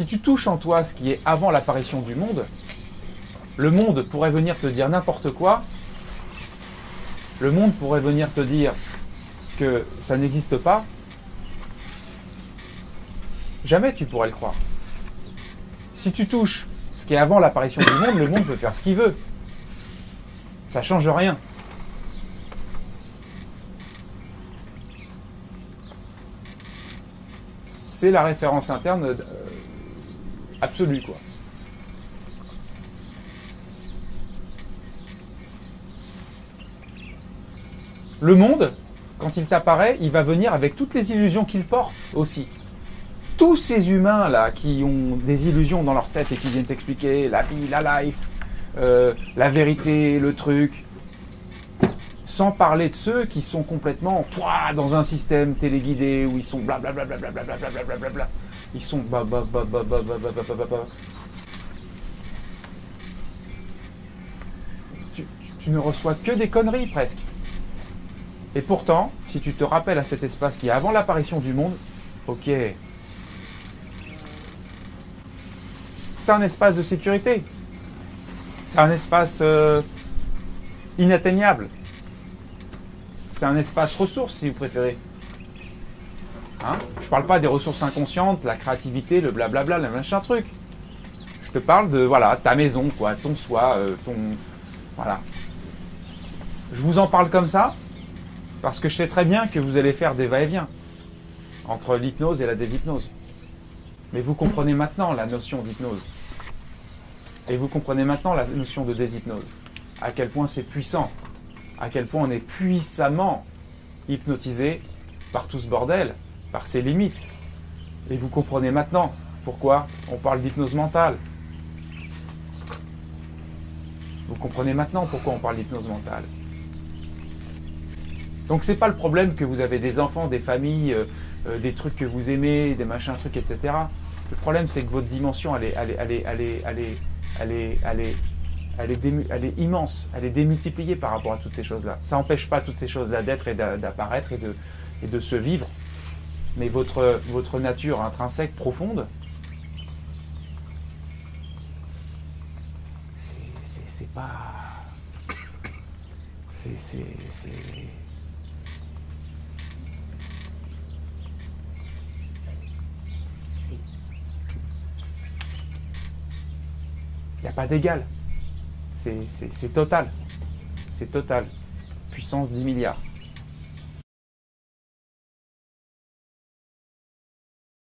Si tu touches en toi ce qui est avant l'apparition du monde, le monde pourrait venir te dire n'importe quoi. Le monde pourrait venir te dire que ça n'existe pas. Jamais tu pourrais le croire. Si tu touches ce qui est avant l'apparition du monde, le monde peut faire ce qu'il veut. Ça change rien. C'est la référence interne euh, absolue, quoi. Le monde, quand il t'apparaît, il va venir avec toutes les illusions qu'il porte aussi. Tous ces humains-là qui ont des illusions dans leur tête et qui viennent t'expliquer la vie, la life, euh, la vérité, le truc, sans parler de ceux qui sont complètement dans un système téléguidé où ils sont blablabla, blablabla, ils sont tu, tu ne reçois que des conneries presque. Et pourtant, si tu te rappelles à cet espace qui est avant l'apparition du monde, ok, c'est un espace de sécurité. C'est un espace euh, inatteignable. C'est un espace ressource, si vous préférez. Hein? Je ne parle pas des ressources inconscientes, la créativité, le blablabla, le machin truc. Je te parle de voilà ta maison, quoi, ton soi, euh, ton voilà. Je vous en parle comme ça parce que je sais très bien que vous allez faire des va-et-vient entre l'hypnose et la déshypnose. Mais vous comprenez maintenant la notion d'hypnose. Et vous comprenez maintenant la notion de déshypnose. À quel point c'est puissant. À quel point on est puissamment hypnotisé par tout ce bordel, par ses limites. Et vous comprenez maintenant pourquoi on parle d'hypnose mentale. Vous comprenez maintenant pourquoi on parle d'hypnose mentale. Donc c'est pas le problème que vous avez des enfants, des familles, euh, euh, des trucs que vous aimez, des machins trucs, etc. Le problème c'est que votre dimension elle est, elle est, elle elle est, immense, elle est démultipliée par rapport à toutes ces choses-là. Ça n'empêche pas toutes ces choses-là d'être et d'apparaître et de, et de se vivre. Mais votre, votre nature intrinsèque profonde, c'est pas. C'est. Il n'y a pas d'égal. C'est total. C'est total. Puissance 10 milliards.